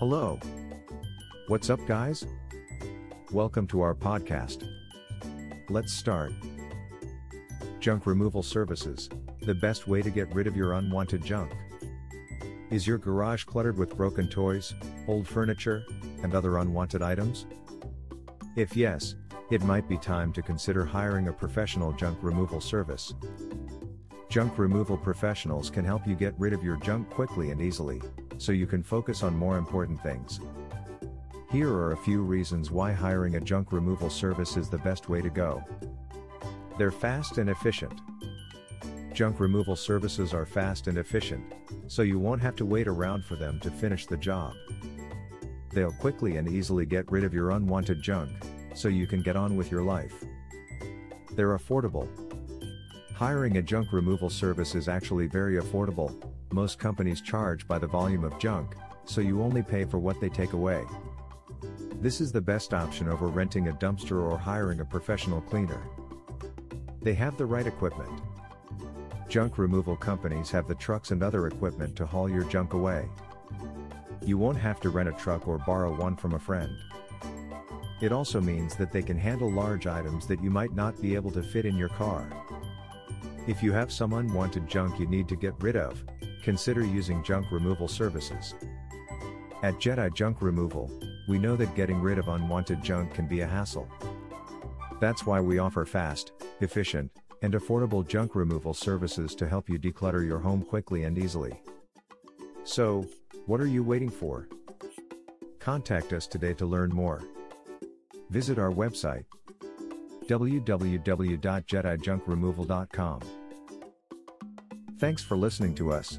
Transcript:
Hello. What's up, guys? Welcome to our podcast. Let's start. Junk removal services the best way to get rid of your unwanted junk. Is your garage cluttered with broken toys, old furniture, and other unwanted items? If yes, it might be time to consider hiring a professional junk removal service. Junk removal professionals can help you get rid of your junk quickly and easily, so you can focus on more important things. Here are a few reasons why hiring a junk removal service is the best way to go. They're fast and efficient. Junk removal services are fast and efficient, so you won't have to wait around for them to finish the job. They'll quickly and easily get rid of your unwanted junk, so you can get on with your life. They're affordable. Hiring a junk removal service is actually very affordable, most companies charge by the volume of junk, so you only pay for what they take away. This is the best option over renting a dumpster or hiring a professional cleaner. They have the right equipment. Junk removal companies have the trucks and other equipment to haul your junk away. You won't have to rent a truck or borrow one from a friend. It also means that they can handle large items that you might not be able to fit in your car. If you have some unwanted junk you need to get rid of, consider using junk removal services. At Jedi Junk Removal, we know that getting rid of unwanted junk can be a hassle. That's why we offer fast, efficient, and affordable junk removal services to help you declutter your home quickly and easily. So, what are you waiting for? Contact us today to learn more. Visit our website www.jedijunkremoval.com. Thanks for listening to us.